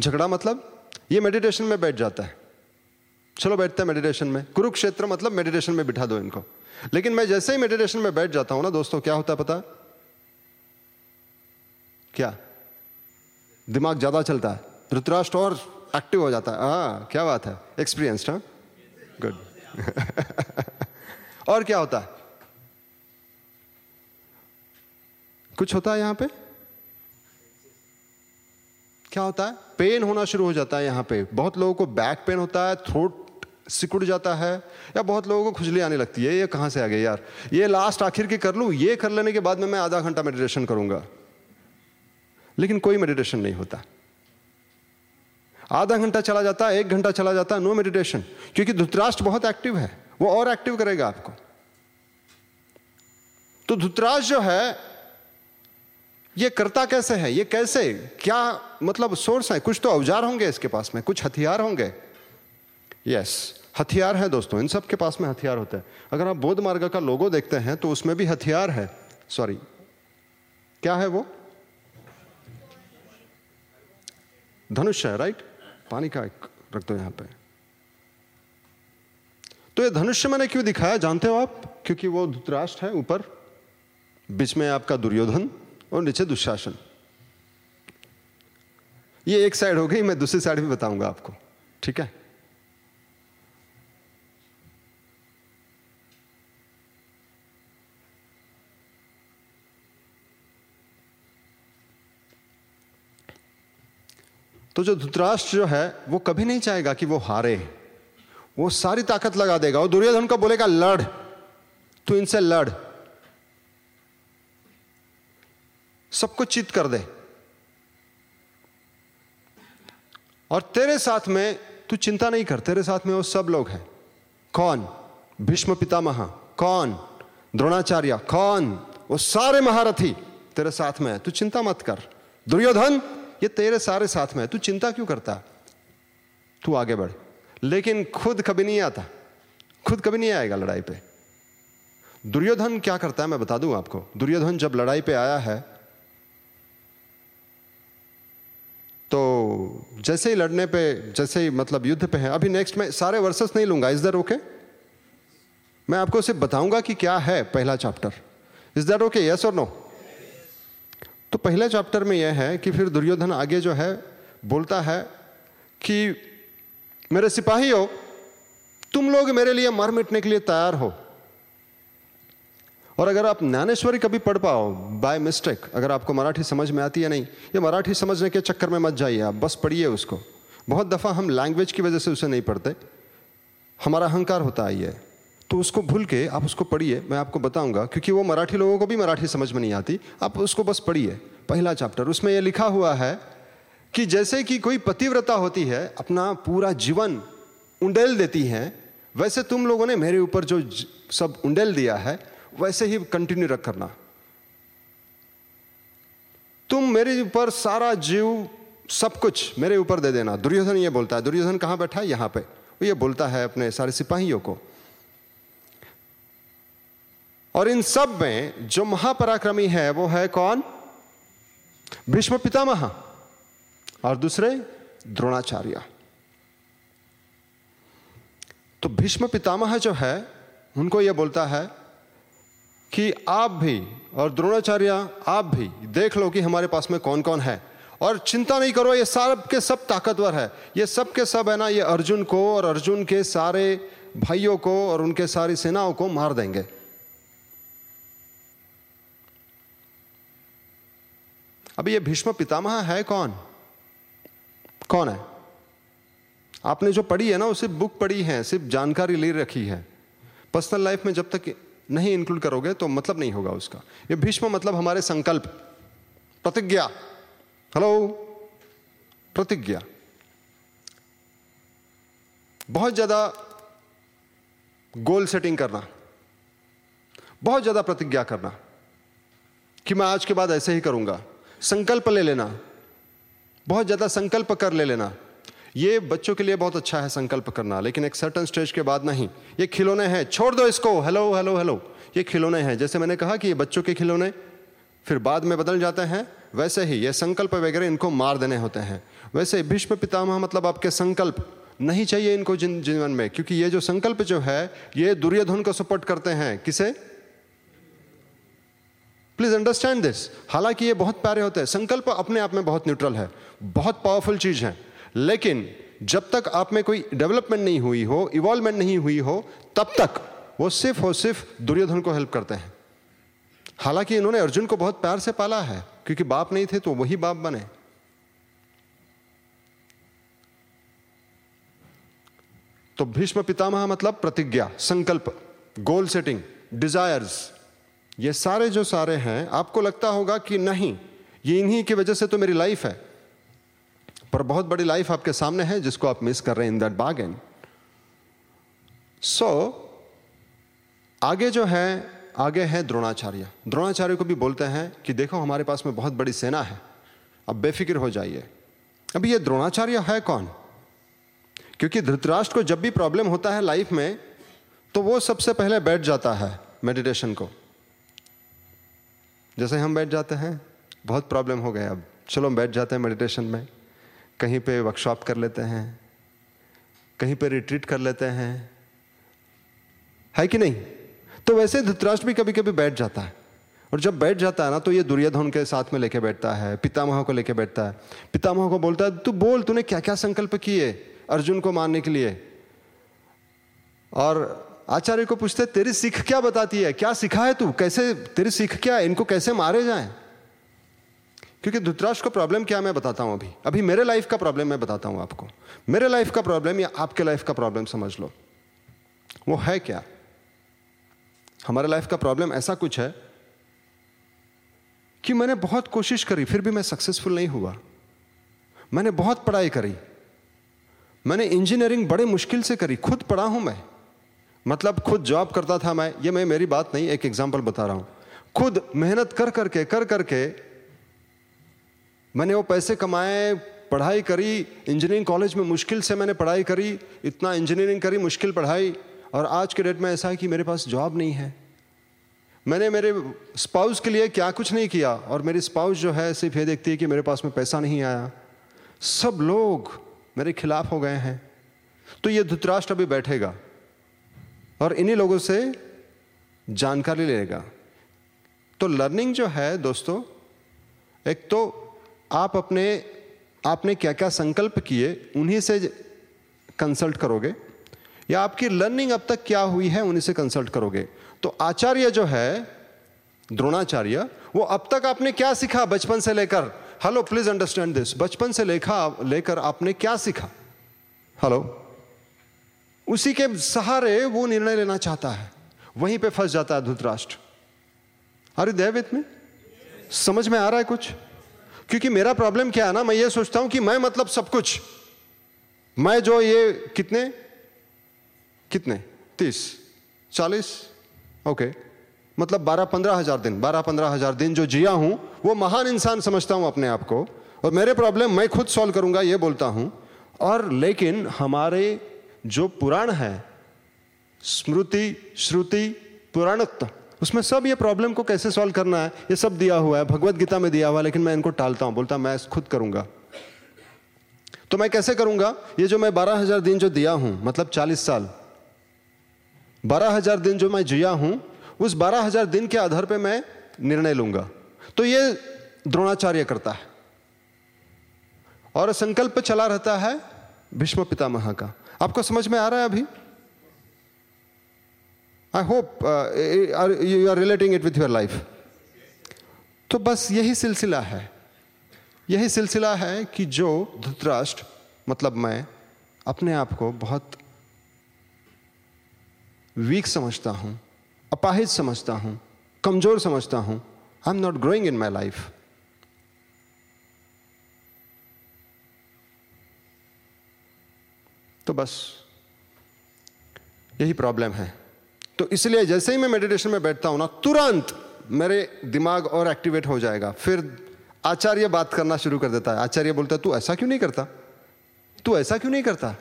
झगड़ा मतलब ये मेडिटेशन में बैठ जाता है। चलो बैठते हैं मेडिटेशन में। कुरुक्षेत्र मतलब मेडिटेशन में बिठा दो इनको। लेकिन मैं जैसे ही मेडिटेशन में बैठ जाता हूँ ना दोस्तों, क्या होता है पता? क्या? दिमाग ज़्यादा चलता है। धृतराष्ट्र और एक्टिव हो जाता है। हाँ क्या बात है? एक्सपीरियंस्ड हाँ? गुड और क्या होता? है कुछ होता है यहाँ पे? क्या होता है? पेन होना शुरू हो जाता है यहाँ पे। बहुत लोगों को बैक पेन होता है, थ्रोट सिकुड़ जाता है, या बहुत लोगों को खुजली आने लगती है। ये कहाँ से आ गई यार? ये लास्ट आखिर की कर लूँ? ये कर लेने के बाद में मैं आधा घंटा मेडिटेशन करूँगा। लेकिन कोई मेडिटेशन नहीं होता। आधा घंटा चला जाता है एक घंटा चला जाता है नो मेडिटेशन क्योंकि धुतराष्ट्र बहुत एक्टिव है, वो और एक्टिव करेगा आपको। तो धुतराष्ट्र जो है, ये करता कैसे है? ये कैसे, क्या मतलब सोर्स है? कुछ तो औज़ार होंगे इसके पास में, कुछ हथियार होंगे। यस हथियार है दोस्तों, इन सब के पास में हथियार होते हैं। अगर आप बोध मार्ग का लोगो देखते हैं तो उसमें भी हथियार है। सॉरी क्या है वो? धनुष है राइट पानी का एक रख दो यहाँ पे। तो ये धनुष्य मैंने क्यों दिखाया? जानते हो आप? क्योंकि वो धुतराष्ट्र है ऊपर, बीच में आपका दुर्योधन और नीचे दुशासन। ये एक साइड हो गई, मैं दूसरी साइड भी बताऊँगा आपको, ठीक है? तो जो धृतराष्ट्र जो है, वो कभी नहीं चाहेगा कि वो हारे। वो सारी ताकत लगा देगा। और दुर्योधन को बोलेगा, लड़। तू इनसे लड़। सबको चित कर दे। और तेरे साथ में तू चिंता नहीं कर। तेरे साथ में वो सब लोग हैं। कौन? भीष्म पितामह। कौन? द्रोणाचार्य। कौन? वो सारे महारथी तेरे साथ में है। तू चिंता मत कर। दुर्योधन ये तेरे सारे साथ में है। तू चिंता क्यों करता? तू आगे बढ़। लेकिन खुद कभी नहीं आता। खुद कभी नहीं आएगा लड़ाई पे। दुर्योधन क्या करता है मैं बता दूँ आपको? दुर्योधन जब लड़ाई पे आया है तो जैसे ही लड़ने पे, जैसे ही मतलब युद्ध पे है, अभी नेक्स्ट में सारे वर्सेस नहीं लूँगा। इज़ दर ओके मैं आपको सिर्फ़ बताऊँगा कि क्या है पहला chapter is that okay yes और नो तो पहले चैप्टर में यह है कि फिर दुर्योधन आगे जो है, बोलता है कि, मेरे सिपाही हो तुम लोग मेरे लिए मर मिटने के लिए तैयार हो। और अगर आप ज्ञानेश्वरी कभी पढ़ पाओ बाय मिस्टेक अगर आपको मराठी समझ में आती है नहीं, ये मराठी समझने के चक्कर में मत जाइए, आप बस पढ़िए उसको। बहुत दफ़ा हम लैंग्वेज की वजह से उसे नहीं पढ़ते। हमारा अहंकार होता है ये। तो उसको भूल के आप उसको पढ़िए, मैं आपको बताऊँगा, क्योंकि वो मराठी लोगों को भी मराठी समझ में नहीं आती। आप उसको बस पढ़िए, पहला चैप्टर उसमें यह लिखा हुआ है कि जैसे कि कोई पतिव्रता होती है, अपना पूरा जीवन उंडेल देती है, वैसे तुम लोगों ने मेरे ऊपर जो सब उंडेल दिया है, वैसे ही कंटिन्यू रख करना। तुम मेरे ऊपर सारा जीव, सब कुछ मेरे ऊपर दे देना। दुर्योधन ये बोलता है, दुर्योधन कहाँ बैठा है? यहाँ पे। ये बोलता है अपने सारे सिपाहियों को। और इन सब में जो महापराक्रमी है, वो है कौन? भीष्म पितामह और दूसरे द्रोणाचार्य। तो भीष्म पितामह जो है, उनको यह बोलता है कि आप भी और द्रोणाचार्य, आप भी देख लो कि हमारे पास में कौन कौन है। और चिंता नहीं करो, ये सब के सब ताकतवर है। ये सब के सब है ना, ये अर्जुन को और अर्जुन के सारे भाइयों को और उनके सारी सेनाओं को मार देंगे। अभी ये भीष्म पितामह है कौन? कौन है? आपने जो पढ़ी है ना, वो सिर्फ़ बुक पढ़ी है, सिर्फ़ जानकारी ले रखी है। पर्सनल लाइफ में जब तक नहीं इंक्लूड करोगे तो मतलब नहीं होगा उसका। ये भीष्म मतलब हमारे संकल्प। प्रतिज्ञा। हेलो प्रतिज्ञा। बहुत ज़्यादा गोल सेटिंग करना। बहुत ज़्यादा प्रतिज्ञा करना। कि मैं आज के बाद ऐसे ही करूँगा। संकल्प ले लेना। बहुत ज़्यादा संकल्प कर ले लेना। ये बच्चों के लिए बहुत अच्छा है संकल्प करना, लेकिन एक सर्टन स्टेज के बाद नहीं। ये खिलौने हैं, छोड़ दो इसको। हेलो हेलो हेलो ये खिलौने हैं। जैसे मैंने कहा कि ये बच्चों के खिलौने, फिर बाद में बदल जाते हैं। वैसे ही ये संकल्प वगैरह इनको मार देने होते हैं। वैसे भीष्म पितामह मतलब आपके संकल्प नहीं चाहिए इनको जीवन में, क्योंकि ये जो संकल्प जो है, ये दुर्योधन को सपोर्ट करते हैं। किसे? प्लीज़ अंडरस्टैंड दिस हालाँकि ये बहुत प्यारे होते हैं। संकल्प अपने आप में बहुत न्यूट्रल है। बहुत पावरफुल चीज़ है। लेकिन जब तक आप में कोई डेवलपमेंट नहीं हुई हो इवॉल्वमेंट नहीं हुई हो, तब तक वो सिर्फ़ और सिर्फ़ दुर्योधन को हेल्प करते हैं। हालाँकि इन्होंने अर्जुन को बहुत प्यार से पाला है, क्योंकि बाप नहीं थे तो वही बाप बने। तो भीष्म पितामह मतलब प्रतिज्ञा, संकल्प गोल सेटिंग डिजायर्स ये सारे जो सारे हैं, आपको लगता होगा कि नहीं, ये इन्हीं की वजह से तो मेरी लाइफ है। पर बहुत बड़ी लाइफ आपके सामने है जिसको आप मिस कर रहे हैं इन दैट बागेन सो आगे जो है, आगे है द्रोणाचार्य। द्रोणाचार्य को भी बोलते हैं कि देखो हमारे पास में बहुत बड़ी सेना है, अब बेफिक्र हो जाइए। अभी ये द्रोणाचार्य है कौन? क्योंकि धृतराष्ट्र को जब भी प्रॉब्लम होता है लाइफ में तो वो सबसे पहले बैठ जाता है मेडिटेशन को। जैसे हम बैठ जाते हैं, बहुत प्रॉब्लम हो गया अब। चलो हम बैठ जाते हैं मेडिटेशन में। कहीं पे वर्कशॉप कर लेते हैं। कहीं पे रिट्रीट कर लेते हैं। है कि नहीं? तो वैसे धृतराष्ट्र भी कभी कभी बैठ जाता है। और जब बैठ जाता है ना तो ये दुर्योधन के साथ में लेके बैठता है, पितामह को लेके बैठता है। पितामह को बोलता है, तू बोल, तूने क्या क्या संकल्प किए अर्जुन को मारने के लिए? और आचार्य को पूछते, तेरी सीख क्या बताती है? क्या सिखा है तू? कैसे, तेरी सीख क्या है? इनको कैसे मारे जाए? क्योंकि धुतराष्ट्र का प्रॉब्लम क्या मैं बताता हूँ अभी? अभी मेरे लाइफ का प्रॉब्लम मैं बताता हूँ आपको। मेरे लाइफ का प्रॉब्लम या आपके लाइफ का प्रॉब्लम समझ लो। वो है क्या? हमारे लाइफ का प्रॉब्लम ऐसा कुछ है कि मैंने बहुत कोशिश करी, फिर भी मैं सक्सेसफुल नहीं हुआ। मैंने बहुत पढ़ाई करी। मैंने इंजीनियरिंग बड़े मुश्किल से करी, खुद पढ़ा हूँ मैं। मतलब खुद जॉब करता था मैं, ये मैं, मेरी बात नहीं, एक एग्ज़ाम्पल बता रहा हूँ। खुद मेहनत कर करके कर करके, मैंने वो पैसे कमाए, पढ़ाई करी इंजीनियरिंग कॉलेज में मुश्किल से मैंने पढ़ाई करी, इतना इंजीनियरिंग करी, मुश्किल पढ़ाई, और आज के डेट में ऐसा है कि मेरे पास जॉब नहीं है। मैंने मेरे स्पाउस के लिए क्या कुछ नहीं किया, और मेरी स्पाउस जो है, सिर्फ़ ये देखती है कि मेरे पास में पैसा नहीं आया। सब लोग मेरे खिलाफ हो गए हैं। तो ये धुतराष्ट्र अभी बैठेगा। और इन्हीं लोगों से जानकारी लेगा। तो लर्निंग जो है दोस्तों, एक तो आप अपने, आपने क्या क्या संकल्प किए, उन्हीं से कंसल्ट करोगे, या आपकी लर्निंग अब तक क्या हुई है, उन्हीं से कंसल्ट करोगे। तो आचार्य जो है, द्रोणाचार्य, वो अब तक आपने क्या सीखा बचपन से लेकर? हेलो प्लीज़ अंडरस्टैंड दिस बचपन से लेखा, लेकर आपने क्या सीखा? हेलो उसी के सहारे वो निर्णय लेना चाहता है। वहीं पे फंस जाता है धुतराष्ट्र। अरे देवित में समझ में आ रहा है कुछ? क्योंकि मेरा प्रॉब्लम क्या है ना, मैं ये सोचता हूँ कि मैं मतलब सब कुछ। मैं जो ये कितने? कितने? तीस। चालीस? ओके मतलब बारह पंद्रह हज़ार दिन। बारह पंद्रह हज़ार दिन जो जिया हूँ, वो महान इंसान समझता हूँ अपने आप को। और मेरे प्रॉब्लम मैं खुद सॉल्व करूँगा, ये बोलता हूँ। और लेकिन हमारे जो पुराण है, स्मृति, श्रुति, पुराणत्व, उसमें सब ये प्रॉब्लम को कैसे सॉल्व करना है? ये सब दिया हुआ है, भगवत गीता में दिया हुआ है, लेकिन मैं इनको टालता हूँ, बोलता मैं खुद करूँगा। तो मैं कैसे करूँगा? ये जो मैं बारह हज़ार दिन जो दिया हूँ मतलब चालीस साल, बारह हज़ार दिन जो मैं जिया हूँ, उस बारह हज़ार दिन के आधार पर मैं निर्णय लूँगा। तो ये द्रोणाचार्य करता है। और संकल्प चला रहता है भीष्म पितामह का। आपको समझ में आ रहा है अभी? I hope you are relating it with your life तो बस यही सिलसिला है। यही सिलसिला है कि जो धृतराष्ट्र मतलब मैं, अपने आप को बहुत वीक समझता हूँ, अपाहिज समझता हूँ, कमज़ोर समझता हूँ I am not growing in my life तो बस यही प्रॉब्लम है। तो इसलिए जैसे ही मैं मेडिटेशन में बैठता हूँ ना, तुरंत मेरे दिमाग और एक्टिवेट हो जाएगा। फिर आचार्य बात करना शुरू कर देता है। आचार्य बोलता है, तू ऐसा क्यों नहीं करता? तू ऐसा क्यों नहीं करता?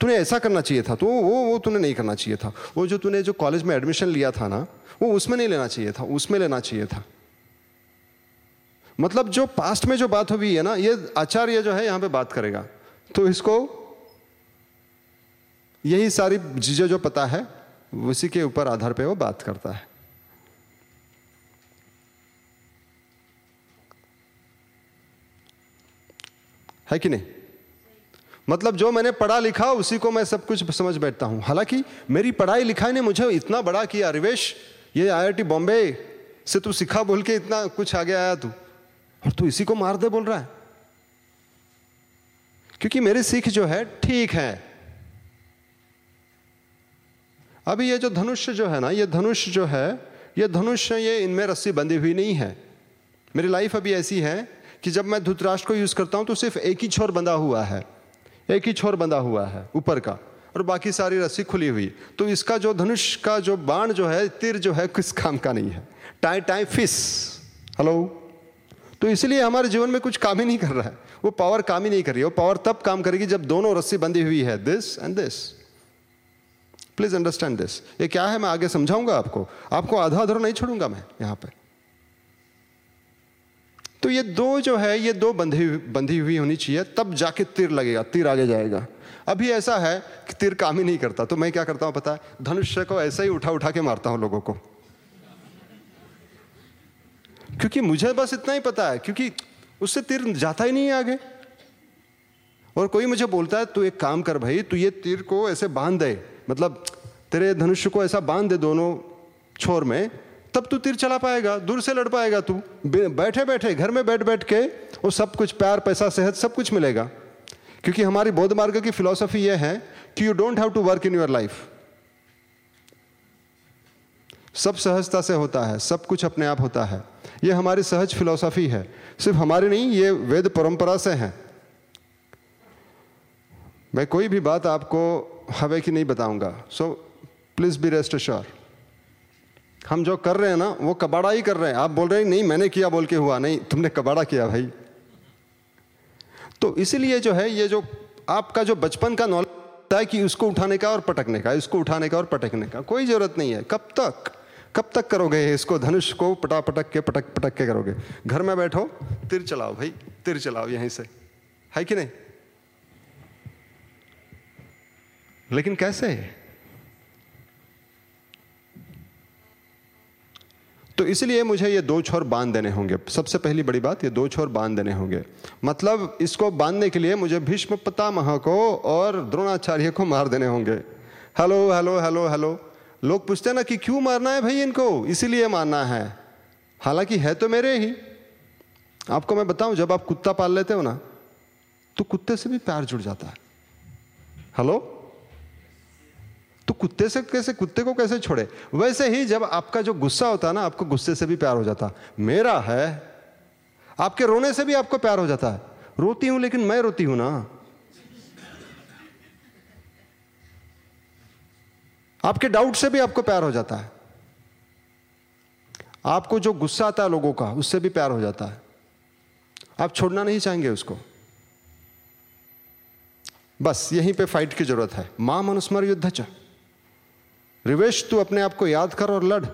तूने ऐसा करना चाहिए था। तो वो वो तूने नहीं करना चाहिए था। वो जो तूने जो कॉलेज में एडमिशन लिया था ना, वो उसमें नहीं लेना चाहिए था। उसमें लेना चाहिए था। मतलब जो पास्ट में जो बात हुई है ना, ये आचार्य जो है यहाँ पे बात करेगा। तो इसको यही सारी चीज़ें जो पता है, उसी के ऊपर आधार पे वो बात करता है। है कि नहीं? मतलब जो मैंने पढ़ा लिखा, उसी को मैं सब कुछ समझ बैठता हूँ। हालाँकि मेरी पढ़ाई लिखाई ने मुझे इतना बड़ा किया, रिवेश, ये आईआईटी बॉम्बे से तू सिखा बोल के इतना कुछ आगे आया तू, और तू इसी को मार दे बोल रहा है। क्योंकि मेरी सीख जो है, ठीक है। अभी ये जो धनुष्य जो है ना, ये धनुष जो है, ये धनुष्य ये इनमें रस्सी बंधी हुई नहीं है। मेरी लाइफ अभी ऐसी है कि जब मैं धुतराष्ट्र को यूज़ करता हूँ तो सिर्फ़ एक ही छोर बंधा हुआ है। एक ही छोर बंधा हुआ है, ऊपर का, और बाकी सारी रस्सी खुली हुई। तो इसका जो धनुष का जो बाण जो है, तिर जो है, किस काम का नहीं है? टाइ टाइ फिस हेलो तो इसलिए हमारे जीवन में कुछ काम ही नहीं कर रहा है। वो पावर काम ही नहीं कर रही है। वो पावर तब काम करेगी जब दोनों रस्सी बंधी हुई है this and this please understand this ये क्या है? मैं आगे समझाऊँगा आपको। आपको आधा अधर नहीं छोड़ूँगा मैं यहाँ पे तो ये दो जो है, ये दो बंधी बंधी हुई होनी चाहिए, तब जाके तीर लगेगा, तीर आगे जाएगा। अभी ऐसा है कि तीर काम ही नहीं करता। तो मैं क्या करता हूँ पता है? धनुष्य को ऐसे ही उठा उठा के मारता हूँ लोगों को। क्योंकि मुझे बस इतना ही पता है, क्योंकि उससे तीर जाता ही नहीं है आगे। और कोई मुझे बोलता है, तू एक काम कर भाई, तू ये तीर को ऐसे बाँध दे मतलब तेरे धनुष्य को ऐसा बाँध दे दोनों छोर में, तब तू तीर चला पाएगा, दूर से लड़ पाएगा तू। बैठे बैठे, घर में बैठ बैठ के, वो सब कुछ प्यार, पैसा, सेहत, सब कुछ मिलेगा। क्योंकि हमारी बौद्ध मार्ग की फिलॉसफी ये है कि you don't have to work in your life सब सहजता से होता है, सब कुछ अपने आप होता है। ये हमारी सहज फिलॉसफी है। सिर्फ़ हमारी नहीं, ये वेद परंपरा से है। मैं कोई भी बात आपको हवे की नहीं बताऊँगा। So please be rest sure हम जो कर रहे हैं ना, वो कबाड़ा ही कर रहे हैं। आप बोल रहे हैं, नहीं, मैंने किया बोल के हुआ, नहीं, तुमने कबाड़ा किया भाई। तो इसीलिए जो है, ये जो आपका जो बचपन का नॉलेज है कि उसको उठाने का और पटकने का, इसको उठाने का और पटकने का, कोई ज़रूरत नहीं है। कब तक? कब तक करोगे इसको? धनुष को पटा पटक के पटक पटक के करोगे। घर में बैठो, तिर चलाओ भाई, तिर चलाओ यहीं से। है कि नहीं? लेकिन कैसे? तो इसलिए मुझे ये दो छोर बाँध देने होंगे। सबसे पहली बड़ी बात, ये दो छोर बाँध देने होंगे। मतलब इसको बांधने के लिए मुझे भीष्म पितामह को और द्रोणाचार्य को मार देने होंगे। Hello hello hello hello. लोग पूछते हैं ना कि क्यों मारना है भाई इनको? इसीलिए मारना है। हालाँकि है तो मेरे ही। आपको मैं बताऊँ, जब आप कुत्ता पाल लेते हो ना तो कुत्ते से भी प्यार जुड़ जाता है। हेलो? तो कुत्ते से कैसे, कुत्ते को कैसे छोड़े? वैसे ही जब आपका जो गुस्सा होता है ना, आपको गुस्से से भी प्यार हो जाता। मेरा है। आपके रोने से भी आपको प्यार हो जाता है। रोती हूँ लेकिन मैं रोती हूँ ना। आपके डाउट से भी आपको प्यार हो जाता है। आपको जो गुस्सा आता है लोगों का, उससे भी प्यार हो जाता है। आप छोड़ना नहीं चाहेंगे उसको। बस यहीं पे फाइट की ज़रूरत है। माँ मनुस्मर युद्ध च। रिवेश, तू अपने आप को याद कर और लड़।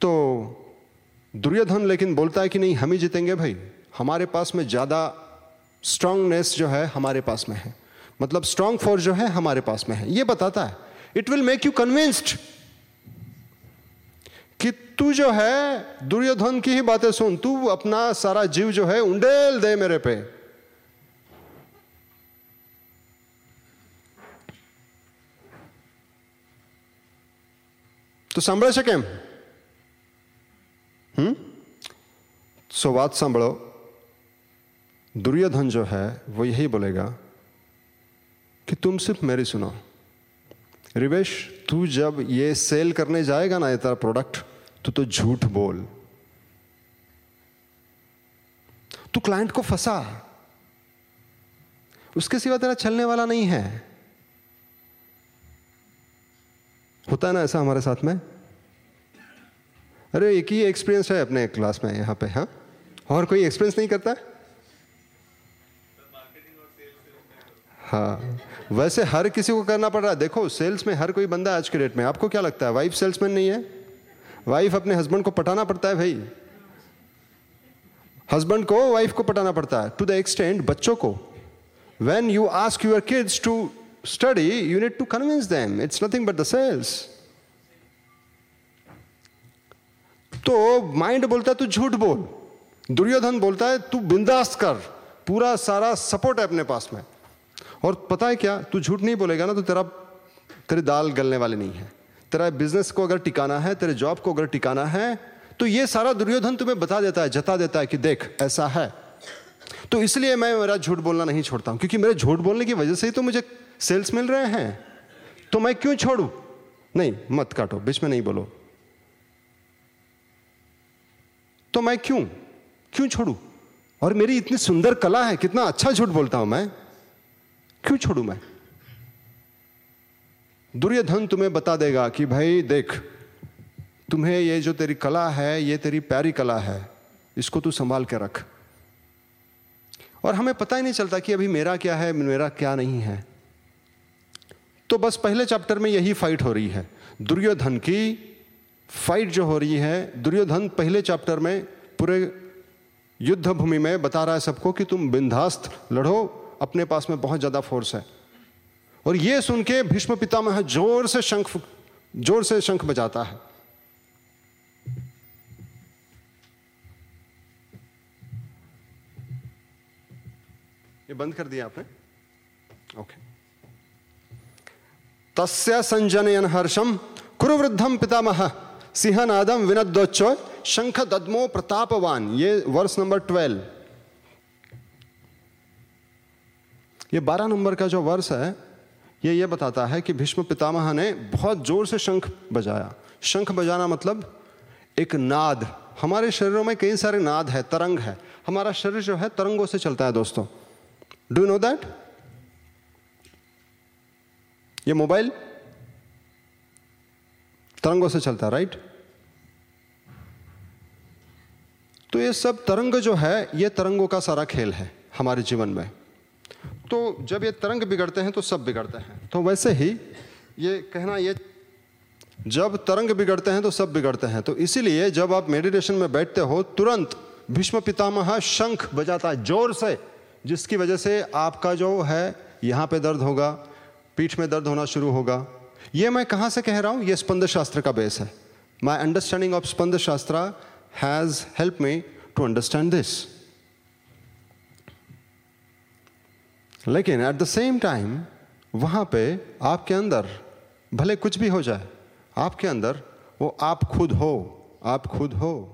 तो दुर्योधन लेकिन बोलता है कि नहीं, हम ही जीतेंगे भाई। हमारे पास में ज़्यादा स्ट्रांगनेस जो है, हमारे पास में है। मतलब स्ट्रांग फोर्स जो है, हमारे पास में है। ये बताता है। It will make you convinced कि तू जो है, दुर्योधन की ही बातें सुन। तू अपना सारा जीव जो है, उंडेल दे मेरे पे। તો સાંભળે છે કેમ हम्म सो बात सांभो दुर्योधन जो है वो यही बोलेगा कि तुम सिर्फ मेरी सुनो रिवेश तू जब ये सेल करने जाएगा ना ये तेरा प्रोडक्ट तू तो झूठ बोल तू क्लाइंट को फंसा उसके सिवा तेरा चलने वाला नहीं है होता है ना ऐसा हमारे साथ में? अरे, एक ही एक्सपीरियंस है अपने क्लास में, यहाँ पे हाँ? और कोई एक्सपीरियंस नहीं करता? हाँ। वैसे हर किसी को करना पड़ रहा है। देखो सेल्स में हर कोई बंदा आज के डेट में। आपको क्या लगता है वाइफ सेल्समैन नहीं है? वाइफ अपने हस्बैंड को पटाना पड़ता है भाई। हस्बैंड को वाइफ को पटाना पड़ता है। टू द एक्सटेंड बच्चों को। When you ask your kids to study you need to convince them it's nothing but the sales तो माइंड बोलता है, तू झूठ बोल। दुर्योधन बोलता है, तू बिंदास्त कर। पूरा सारा सपोर्ट है अपने पास में। और पता है क्या? तू झूठ नहीं बोलेगा ना तो तेरा, तेरी दाल गलने वाली नहीं है। तेरा बिज़नेस को अगर टिकाना है, तेरे जॉब को अगर टिकाना है तो ये सारा दुर्योधन तुम्हें बता देता है, जता देता है कि देख, ऐसा है। तो इसलिए मैं मेरा झूठ बोलना नहीं छोड़ता हूँ, क्योंकि मेरे झूठ बोलने की वजह से ही तो मुझे सेल्स मिल रहे हैं तो मैं क्यों छोड़ू? नहीं, मत काटो, बीच में नहीं बोलो। तो मैं क्यों? क्यों छोड़ू? और मेरी इतनी सुंदर कला है, कितना अच्छा झूठ बोलता हूँ मैं। क्यों छोड़ू मैं? दुर्योधन तुम्हें बता देगा कि, भाई, देख, तुम्हें ये जो तेरी कला है, ये तेरी प्यारी कला है, इसको तू संभाल के रख। और हमें पता ही नहीं चलता कि अभी मेरा क्या है, मेरा क्या नहीं है। तो बस पहले चैप्टर में यही फाइट हो रही है। दुर्योधन की फाइट जो हो रही है, दुर्योधन पहले चैप्टर में पूरे युद्ध भूमि में बता रहा है सबको कि तुम बिंदास्त लड़ो, अपने पास में बहुत ज़्यादा फोर्स है। और यह सुन के भीष्म पितामह ज़ोर से शंख, ज़ोर से शंख बजाता है। ये बंद कर दिया आपने? ओके तस्य संजनयन हर्षम कुरुवृद्धम पितामह सिंहनादम विनदोच्चो शंख दद्मो प्रतापवान। ये वर्ष नंबर ट्वेल्व ये बारह नंबर का जो वर्ष है, ये ये बताता है कि भीष्म पितामह ने बहुत ज़ोर से शंख बजाया। शंख बजाना मतलब एक नाद। हमारे शरीरों में कई सारे नाद है, तरंग है। हमारा शरीर जो है तरंगों से चलता है दोस्तों। डू नो दैट ये मोबाइल तरंगों से चलता है राइट तो ये सब तरंग जो है, ये तरंगों का सारा खेल है हमारे जीवन में। तो जब ये तरंग बिगड़ते हैं तो सब बिगड़ते हैं। तो वैसे ही ये कहना ये, जब तरंग बिगड़ते हैं तो सब बिगड़ते हैं। तो इसीलिए जब आप मेडिटेशन में बैठते हो, तुरंत भीष्म पितामह शंख बजाता है ज़ोर से, जिसकी वजह से आपका जो है, यहाँ पे दर्द होगा। पीठ में दर्द होना शुरू होगा। ये मैं कहाँ से कह रहा हूँ? ये स्पंद शास्त्र का बेस है। माई understanding of Spanda Shastra has help me to understand this लेकिन एट द सेम टाइम वहाँ पे आपके अंदर, भले कुछ भी हो जाए, आपके अंदर वो आप खुद हो, आप खुद हो।